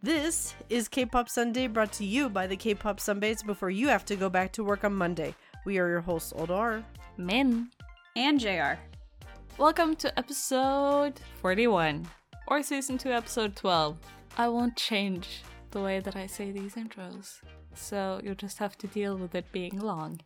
This is K-Pop Sunday brought to you by the K-Pop Sundays before you have to go back to work on Monday. We are your hosts, Odor. Min. And JR. Welcome to episode 41, or season 2, episode 12. I won't change the way that I say these intros, so you'll just have to deal with it being long.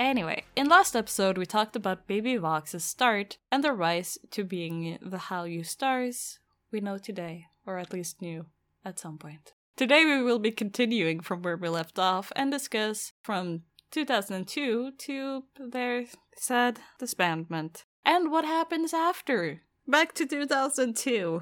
Anyway, in last episode, we talked about Baby Vox's start and the rise to being the Hallyu stars we know today, or at least knew at some point. Today, we will be continuing from where we left off and discuss from 2002 to their sad disbandment and what happens after. Back to 2002.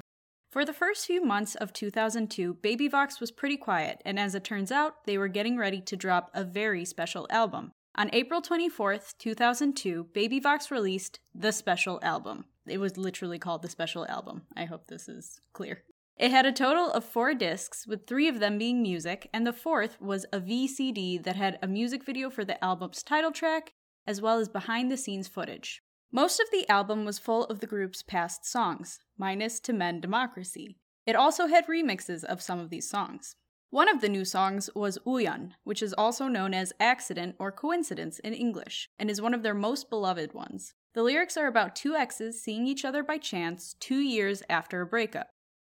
For the first few months of 2002, Baby Vox was pretty quiet, and as it turns out, they were getting ready to drop a very special album. On April 24th, 2002, Baby Vox released the special album. It was literally called the special album. I hope this is clear. It had a total of four discs, with three of them being music, and the fourth was a VCD that had a music video for the album's title track, as well as behind the scenes footage. Most of the album was full of the group's past songs, minus To Mend Democracy. It also had remixes of some of these songs. One of the new songs was Uyeon, which is also known as Accident or Coincidence in English, and is one of their most beloved ones. The lyrics are about two exes seeing each other by chance two years after a breakup.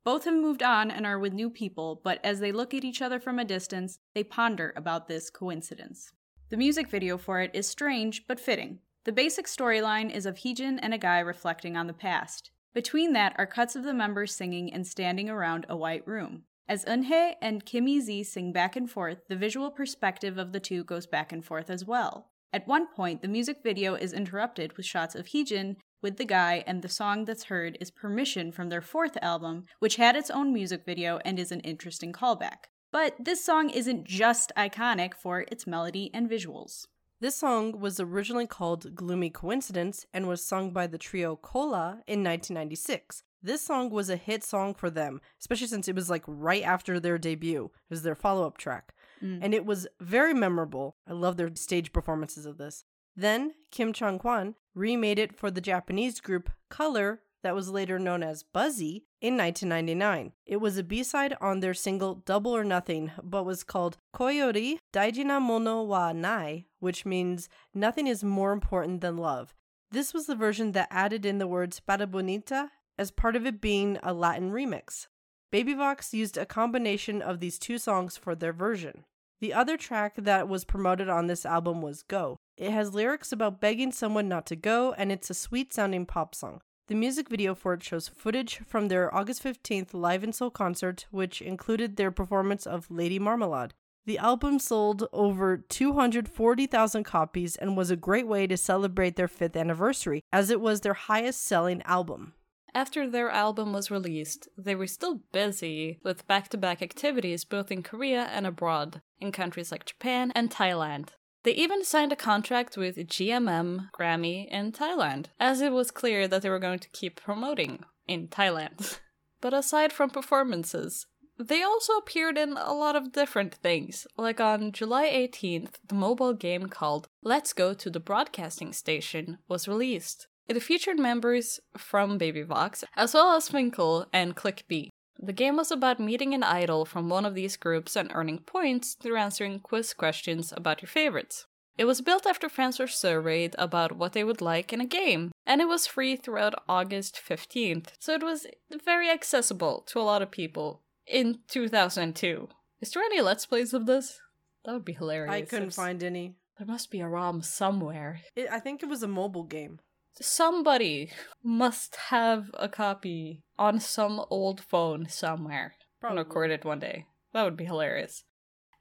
Both have moved on and are with new people, but as they look at each other from a distance, they ponder about this coincidence. The music video for it is strange but fitting. The basic storyline is of Heejin and a guy reflecting on the past. Between that are cuts of the members singing and standing around a white room. As Eunhye and Kim E-Z sing back and forth, the visual perspective of the two goes back and forth as well. At one point, the music video is interrupted with shots of Heejin with the guy, and the song that's heard is Permission from their fourth album, which had its own music video and is an interesting callback. But this song isn't just iconic for its melody and visuals. This song was originally called Gloomy Coincidence and was sung by the trio Cola in 1996. This song was a hit song for them, especially since it was like right after their debut. It was their follow up track. Mm. And it was very memorable. I love their stage performances of this. Then Kim Chang Kwan remade it for the Japanese group Color, that was later known as Buzzy, in 1999. It was a B side on their single Double or Nothing, but was called Koyori Daijina Mono wa Nai, which means nothing is more important than love. This was the version that added in the words Para Bonita as part of it being a Latin remix. Baby Vox used a combination of these two songs for their version. The other track that was promoted on this album was Go. It has lyrics about begging someone not to go, and it's a sweet sounding pop song. The music video for it shows footage from their August 15th Live in Seoul concert, which included their performance of Lady Marmalade. The album sold over 240,000 copies and was a great way to celebrate their fifth anniversary, as it was their highest selling album. After their album was released, they were still busy with back to back activities both in Korea and abroad, in countries like Japan and Thailand. They even signed a contract with GMM Grammy in Thailand, as it was clear that they were going to keep promoting in Thailand. but aside from performances, they also appeared in a lot of different things. Like on July 18th, the mobile game called Let's Go to the Broadcasting Station was released. It featured members from Baby Vox, as well as Twinkle and Click B. The game was about meeting an idol from one of these groups and earning points through answering quiz questions about your favorites. It was built after fans were surveyed about what they would like in a game, and it was free throughout August 15th, so it was very accessible to a lot of people in 2002. Is there any Let's Plays of this? That would be hilarious. I couldn't find any. There must be a ROM somewhere. It, I think it was a mobile game somebody must have a copy on some old phone somewhere Probably. and record it one day. That would be hilarious.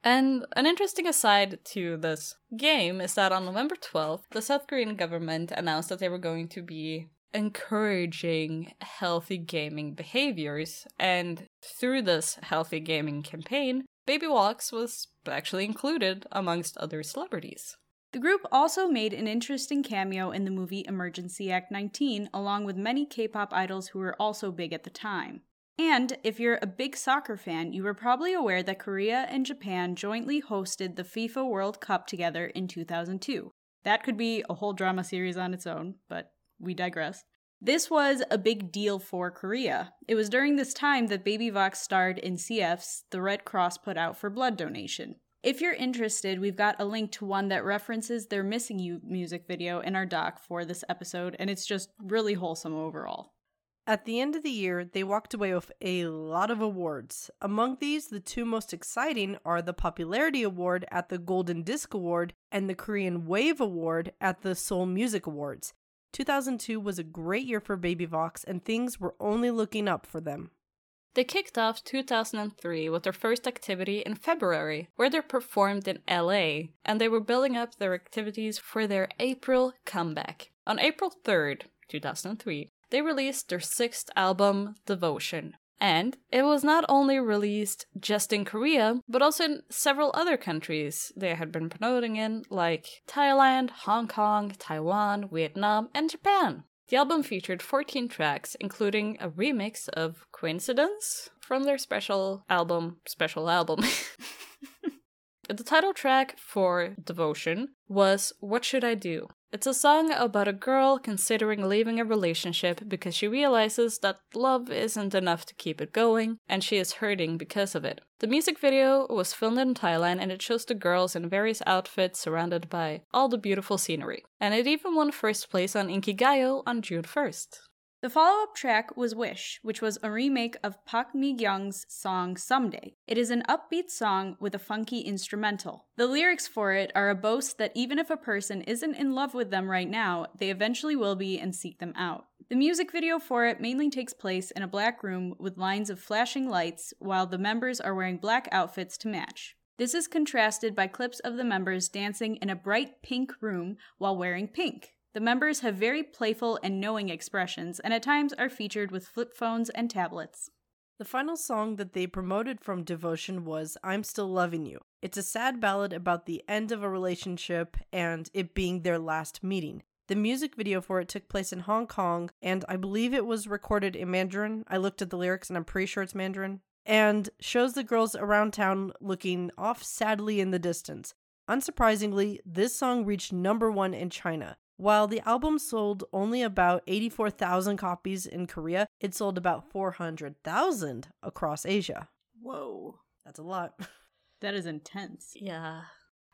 And an interesting aside to this game is that on November 12th, the South Korean government announced that they were going to be encouraging healthy gaming behaviors. And through this healthy gaming campaign, Baby Vox was actually included amongst other celebrities. The group also made an interesting cameo in the movie Emergency Act 19, along with many K pop idols who were also big at the time. And if you're a big soccer fan, you were probably aware that Korea and Japan jointly hosted the FIFA World Cup together in 2002. That could be a whole drama series on its own, but we digress. This was a big deal for Korea. It was during this time that Baby Vox starred in CF's The Red Cross put out for blood donation. If you're interested, we've got a link to one that references their Missing You music video in our doc for this episode, and it's just really wholesome overall. At the end of the year, they walked away with a lot of awards. Among these, the two most exciting are the Popularity Award at the Golden Disc Award and the Korean Wave Award at the Seoul Music Awards. 2002 was a great year for Baby Vox, and things were only looking up for them. They kicked off 2003 with their first activity in February, where they performed in LA, and they were building up their activities for their April comeback. On April 3rd, 2003, they released their sixth album, Devotion. And it was not only released just in Korea, but also in several other countries they had been promoting in, like Thailand, Hong Kong, Taiwan, Vietnam, and Japan. The album featured 14 tracks, including a remix of Coincidence from their special album, Special Album. the title track for Devotion was What Should I Do? It's a song about a girl considering leaving a relationship because she realizes that love isn't enough to keep it going and she is hurting because of it. The music video was filmed in Thailand and it shows the girls in various outfits surrounded by all the beautiful scenery. And it even won first place on Inkigayo on June 1st. The follow up track was Wish, which was a remake of Park Mi Young's song Someday. It is an upbeat song with a funky instrumental. The lyrics for it are a boast that even if a person isn't in love with them right now, they eventually will be and seek them out. The music video for it mainly takes place in a black room with lines of flashing lights while the members are wearing black outfits to match. This is contrasted by clips of the members dancing in a bright pink room while wearing pink. The members have very playful and knowing expressions, and at times are featured with flip phones and tablets. The final song that they promoted from Devotion was I'm Still Loving You. It's a sad ballad about the end of a relationship and it being their last meeting. The music video for it took place in Hong Kong, and I believe it was recorded in Mandarin. I looked at the lyrics and I'm pretty sure it's Mandarin. And shows the girls around town looking off sadly in the distance. Unsurprisingly, this song reached number one in China. While the album sold only about 84,000 copies in Korea, it sold about 400,000 across Asia. Whoa. That's a lot. That is intense. Yeah.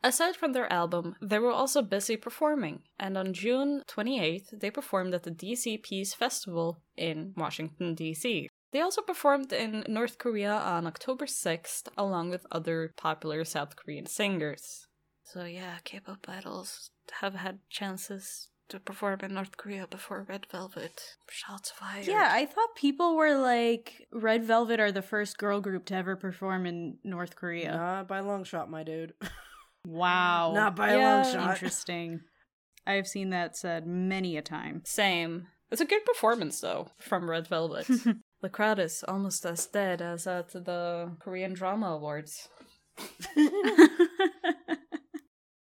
Aside from their album, they were also busy performing, and on June 28th, they performed at the DC Peace Festival in Washington, D.C. They also performed in North Korea on October 6th, along with other popular South Korean singers. So, yeah, K pop idols have had chances to perform in North Korea before Red Velvet. Shots fired. Yeah, I thought people were like Red Velvet are the first girl group to ever perform in North Korea. Not by long shot, my dude. Wow. Not by a Yeah. long shot. Interesting. I've seen that said many a time. Same. It's a good performance, though, from Red Velvet. the crowd is almost as dead as at the Korean Drama Awards.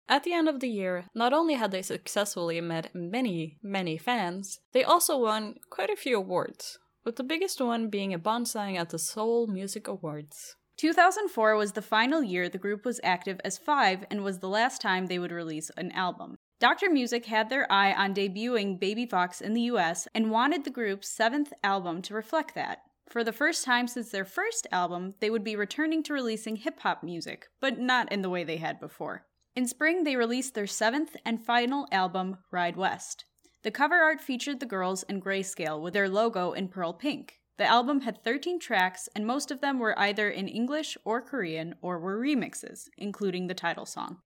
At the end of the year, not only had they successfully met many, many fans, they also won quite a few awards, with the biggest one being a Bonsang at the Seoul Music Awards. 2004 was the final year the group was active as Five and was the last time they would release an album. Dr. Music had their eye on debuting Baby Vox in the US and wanted the group's seventh album to reflect that. For the first time since their first album, they would be returning to releasing hip hop music, but not in the way they had before. In spring, they released their seventh and final album, Ride West. The cover art featured the girls in grayscale with their logo in pearl pink. The album had 13 tracks, and most of them were either in English or Korean or were remixes, including the title song.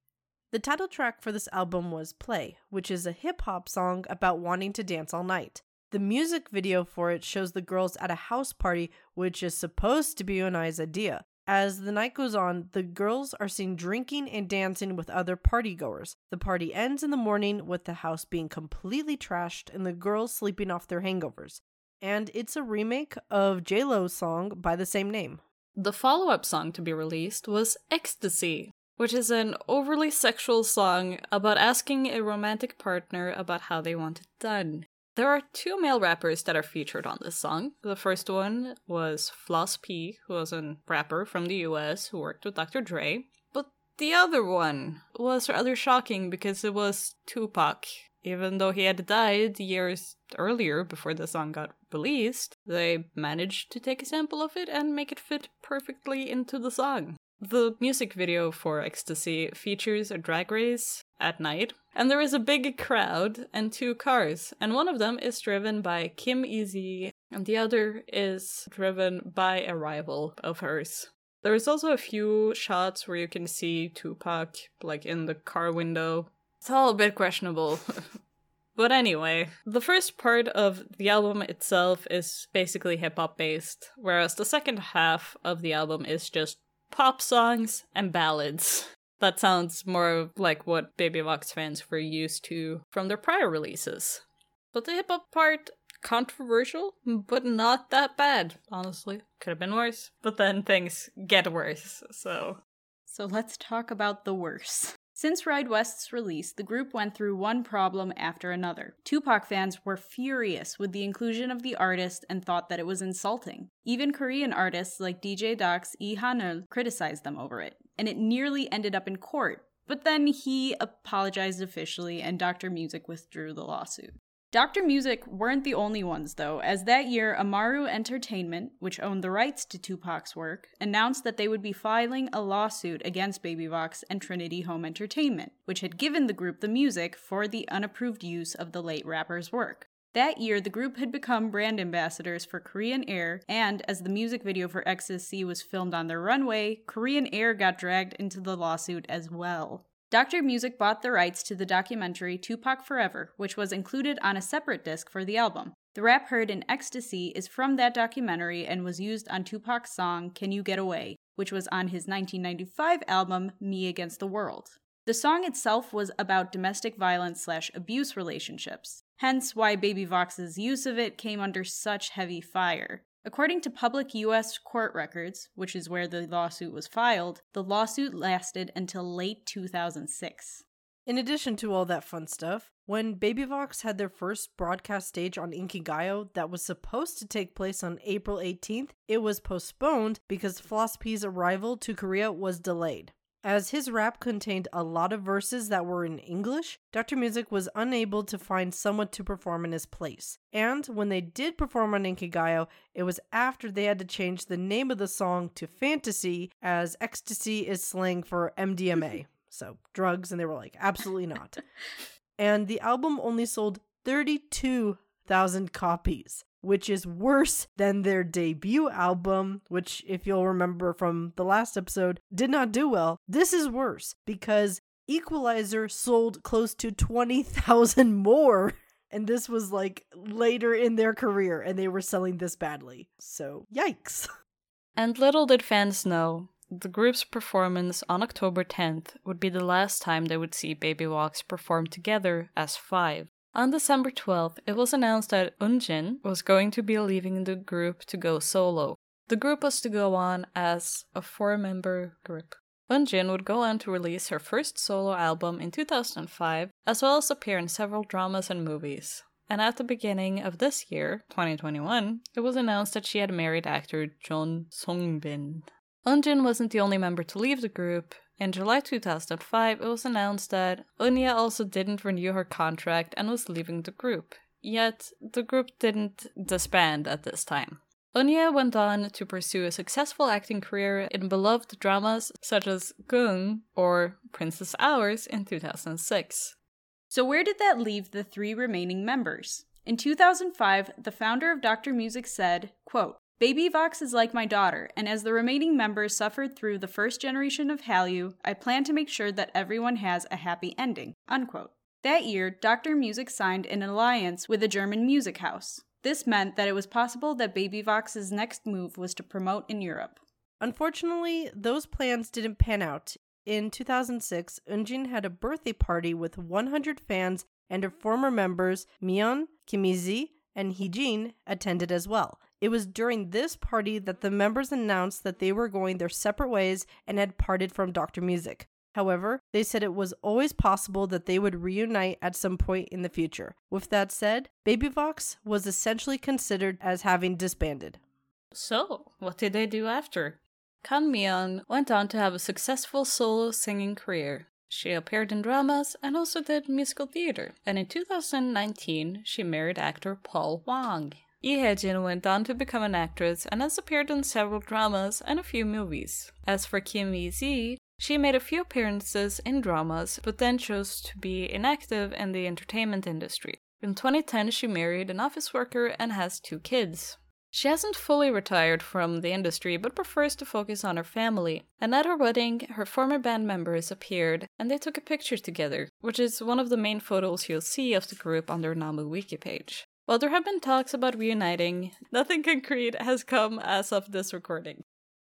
The title track for this album was Play, which is a hip hop song about wanting to dance all night. The music video for it shows the girls at a house party, which is supposed to be Unai's idea. As the night goes on, the girls are seen drinking and dancing with other partygoers. The party ends in the morning with the house being completely trashed and the girls sleeping off their hangovers. And it's a remake of J-Lo's song by the same name. The follow up song to be released was Ecstasy, which is an overly sexual song about asking a romantic partner about how they want it done. There are two male rappers that are featured on this song. The first one was Floss P, who was a rapper from the US who worked with Dr. Dre. But the other one was rather shocking because it was Tupac. Even though he had died years earlier before the song got released, they managed to take a sample of it and make it fit perfectly into the song. The music video for Ecstasy features a drag race at night, and there is a big crowd and two cars, and one of them is driven by Kim E-Z, and the other is driven by a rival of hers. There's also a few shots where you can see Tupac, like in the car window. It's all a bit questionable. but anyway, the first part of the album itself is basically hip hop based, whereas the second half of the album is just pop songs and ballads. That sounds more like what Baby Vox fans were used to from their prior releases. But the hip hop part, controversial, but not that bad, honestly. Could have been worse, but then things get worse, so. So let's talk about the worst. Since Ride West's release, the group went through one problem after another. Tupac fans were furious with the inclusion of the artist and thought that it was insulting. Even Korean artists like DJ DOC's Lee Han-eul criticized them over it, and it nearly ended up in court. But then he apologized officially, and Dr. Music withdrew the lawsuit. Dr. Music weren't the only ones, though, as that year Amaru Entertainment, which owned the rights to Tupac's work, announced that they would be filing a lawsuit against Baby Vox and Trinity Home Entertainment, which had given the group the music for the unapproved use of the late rapper's work. That year, the group had become brand ambassadors for Korean Air, and as the music video for XSC was filmed on their runway, Korean Air got dragged into the lawsuit as well. Dr. Music bought the rights to the documentary Tupac Forever, which was included on a separate disc for the album. The rap heard in Ecstasy is from that documentary and was used on Tupac's song Can You Get Away, which was on his 1995 album Me Against the World. The song itself was about domestic violence slash abuse relationships, hence why Baby Vox's use of it came under such heavy fire. According to public U.S. court records, which is where the lawsuit was filed, the lawsuit lasted until late 2006. In addition to all that fun stuff, when Baby Vox had their first broadcast stage on Inkigayo that was supposed to take place on April 18th, it was postponed because Floss arrival to Korea was delayed. As his rap contained a lot of verses that were in English, Dr. Music was unable to find someone to perform in his place. And when they did perform on Inkigayo, it was after they had to change the name of the song to Fantasy, as ecstasy is slang for MDMA. so, drugs, and they were like, absolutely not. and the album only sold 32,000 copies which is worse than their debut album, which, if you'll remember from the last episode, did not do well. This is worse because Equalizer sold close to 20,000 more. And this was like later in their career, and they were selling this badly. So, yikes. And little did fans know, the group's performance on October 10th would be the last time they would see Baby Vox perform together as five. On December 12th, it was announced that Unjin was going to be leaving the group to go solo. The group was to go on as a four member group. Unjin would go on to release her first solo album in 2005, as well as appear in several dramas and movies. And at the beginning of this year, 2021, it was announced that she had married actor Jeon Seung-bin. Unjin wasn't the only member to leave the group, in July 2005, it was announced that Eunhye also didn't renew her contract and was leaving the group. Yet, the group didn't disband at this time. Eunhye went on to pursue a successful acting career in beloved dramas such as Gung or Princess Hours in 2006. So, where did that leave the three remaining members? In 2005, the founder of Dr. Music said, quote, Baby Vox is like my daughter, and as the remaining members suffered through the first generation of Hallyu, I plan to make sure that everyone has a happy ending. Unquote. That year, Dr. Music signed an alliance with a German music house. This meant that it was possible that Baby Vox's next move was to promote in Europe. Unfortunately, those plans didn't pan out. In 2006, Unjin had a birthday party with 100 fans, and her former members, Myeon, Kim E-Z, and Heejin, attended as well. It was during this party that the members announced that they were going their separate ways and had parted from Dr. Music. However, they said it was always possible that they would reunite at some point in the future. With that said, Baby Vox was essentially considered as having disbanded. So, what did they do after? Kan Mi-youn went on to have a successful solo singing career. She appeared in dramas and also did musical theater. And in 2019, she married actor Paul Wang. Lee Hee-jin went on to become an actress and has appeared in several dramas and a few movies. As for Kim Yi-ji, she made a few appearances in dramas, but then chose to be inactive in the entertainment industry. In 2010, she married an office worker and has two kids. She hasn't fully retired from the industry, but prefers to focus on her family. And at her wedding, her former band members appeared and they took a picture together, which is one of the main photos you'll see of the group on their Namu Wiki page. While there have been talks about reuniting, nothing concrete has come as of this recording.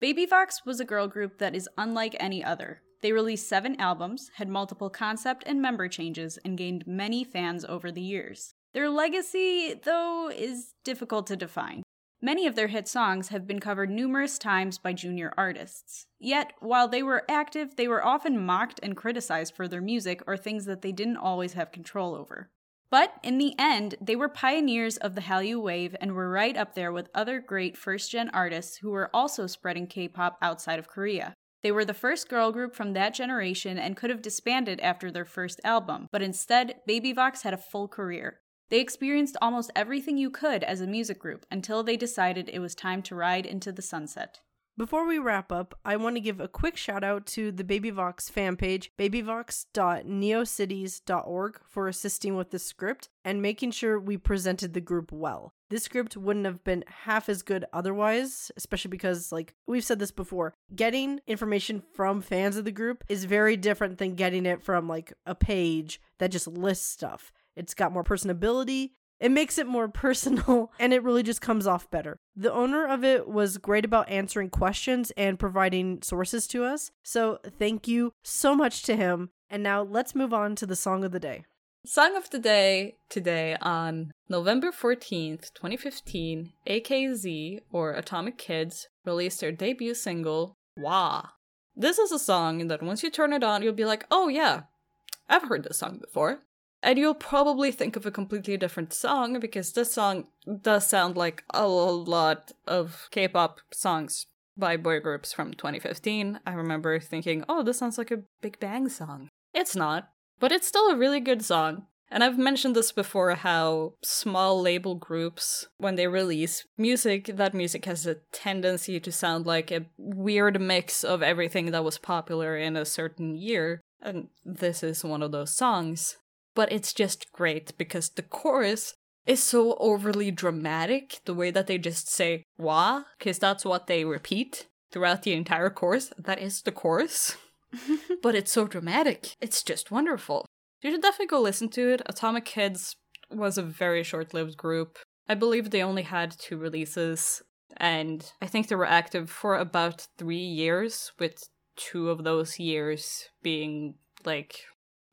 Baby Vox was a girl group that is unlike any other. They released seven albums, had multiple concept and member changes, and gained many fans over the years. Their legacy, though, is difficult to define. Many of their hit songs have been covered numerous times by junior artists. Yet, while they were active, they were often mocked and criticized for their music or things that they didn't always have control over. But in the end, they were pioneers of the Hallyu wave and were right up there with other great first gen artists who were also spreading K pop outside of Korea. They were the first girl group from that generation and could have disbanded after their first album, but instead, Baby Vox had a full career. They experienced almost everything you could as a music group until they decided it was time to ride into the sunset. Before we wrap up, I want to give a quick shout out to the BabyVox fan page, babyvox.neocities.org, for assisting with the script and making sure we presented the group well. This script wouldn't have been half as good otherwise, especially because, like, we've said this before, getting information from fans of the group is very different than getting it from, like, a page that just lists stuff. It's got more personability, it makes it more personal and it really just comes off better. The owner of it was great about answering questions and providing sources to us. So thank you so much to him. And now let's move on to the song of the day. Song of the day today on November 14th, 2015, AKZ or Atomic Kids released their debut single, Wah. This is a song that once you turn it on, you'll be like, oh yeah, I've heard this song before. And you'll probably think of a completely different song because this song does sound like a lot of K pop songs by boy groups from 2015. I remember thinking, oh, this sounds like a Big Bang song. It's not, but it's still a really good song. And I've mentioned this before how small label groups, when they release music, that music has a tendency to sound like a weird mix of everything that was popular in a certain year. And this is one of those songs but it's just great because the chorus is so overly dramatic the way that they just say wah because that's what they repeat throughout the entire chorus. That is the chorus. But it's so dramatic. It's just wonderful. You should definitely go listen to it. Atomic kids was a very short-lived group. I believe they only had two releases and i think they were active for about three years with two of those years being like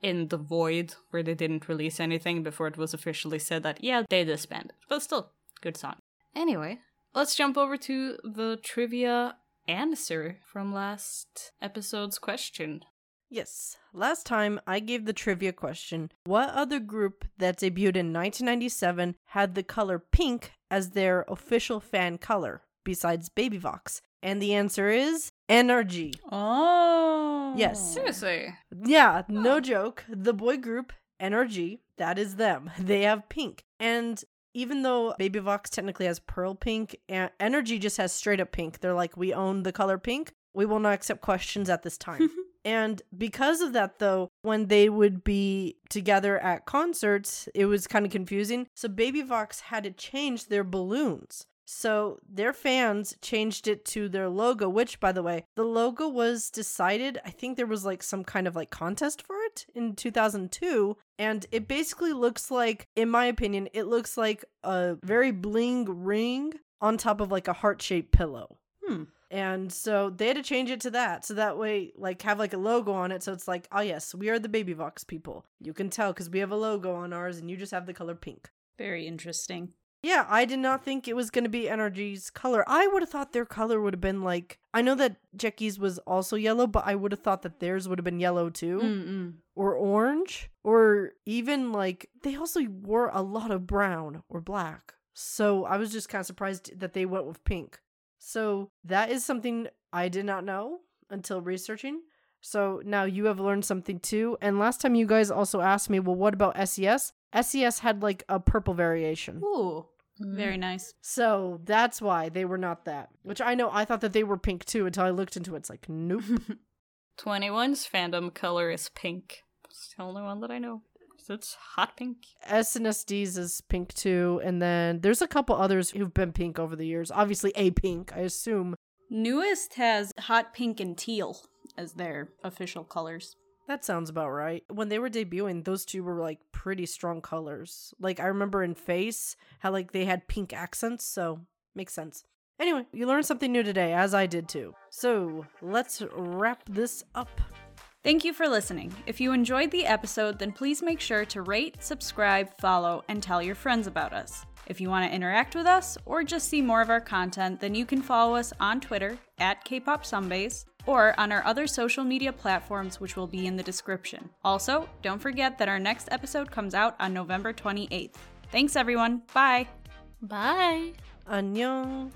in the void where they didn't release anything before it was officially said that, yeah, they disbanded. But still, good song. Anyway, let's jump over to the trivia answer from last episode's question. Yes, last time I gave the trivia question What other group that debuted in 1997 had the color pink as their official fan color besides Baby Vox? And the answer is NRG. Oh. Yes. Seriously. Yeah, no joke. The boy group, NRG, that is them. They have pink. And even though Baby Vox technically has pearl pink, Energy just has straight up pink. They're like, we own the color pink. We will not accept questions at this time. and because of that, though, when they would be together at concerts, it was kind of confusing. So Baby Vox had to change their balloons. So their fans changed it to their logo, which, by the way, the logo was decided. I think there was like some kind of like contest for it in 2002. And it basically looks like, in my opinion, it looks like a very bling ring on top of like a heart shaped pillow. Hmm. And so they had to change it to that. So that way, like, have like a logo on it. So it's like, oh, yes, we are the Baby Vox people. You can tell because we have a logo on ours and you just have the color pink. Very interesting. Yeah, I did not think it was going to be Energy's color. I would have thought their color would have been like. I know that Jackie's was also yellow, but I would have thought that theirs would have been yellow too. Mm-mm. Or orange. Or even like. They also wore a lot of brown or black. So I was just kind of surprised that they went with pink. So that is something I did not know until researching. So now you have learned something too. And last time you guys also asked me, well, what about SES? SES had like a purple variation. Ooh, mm-hmm. very nice. So that's why they were not that. Which I know I thought that they were pink too until I looked into it. It's like, nope. 2NE1's fandom color is pink. It's the only one that I know. So it's hot pink. SNSD is pink too. And then there's a couple others who've been pink over the years. Obviously, Apink, I assume. NU'EST has hot pink and teal as their official colors. That sounds about right. When they were debuting, those two were like pretty strong colors. Like I remember in Face how like they had pink accents, so makes sense. Anyway, you learned something new today, as I did too. So let's wrap this up. Thank you for listening. If you enjoyed the episode, then please make sure to rate, subscribe, follow, and tell your friends about us. If you want to interact with us or just see more of our content, then you can follow us on Twitter at Kpop Sunbaze or on our other social media platforms, which will be in the description. Also, don't forget that our next episode comes out on November 28th. Thanks, everyone. Bye. Bye. Annyeong.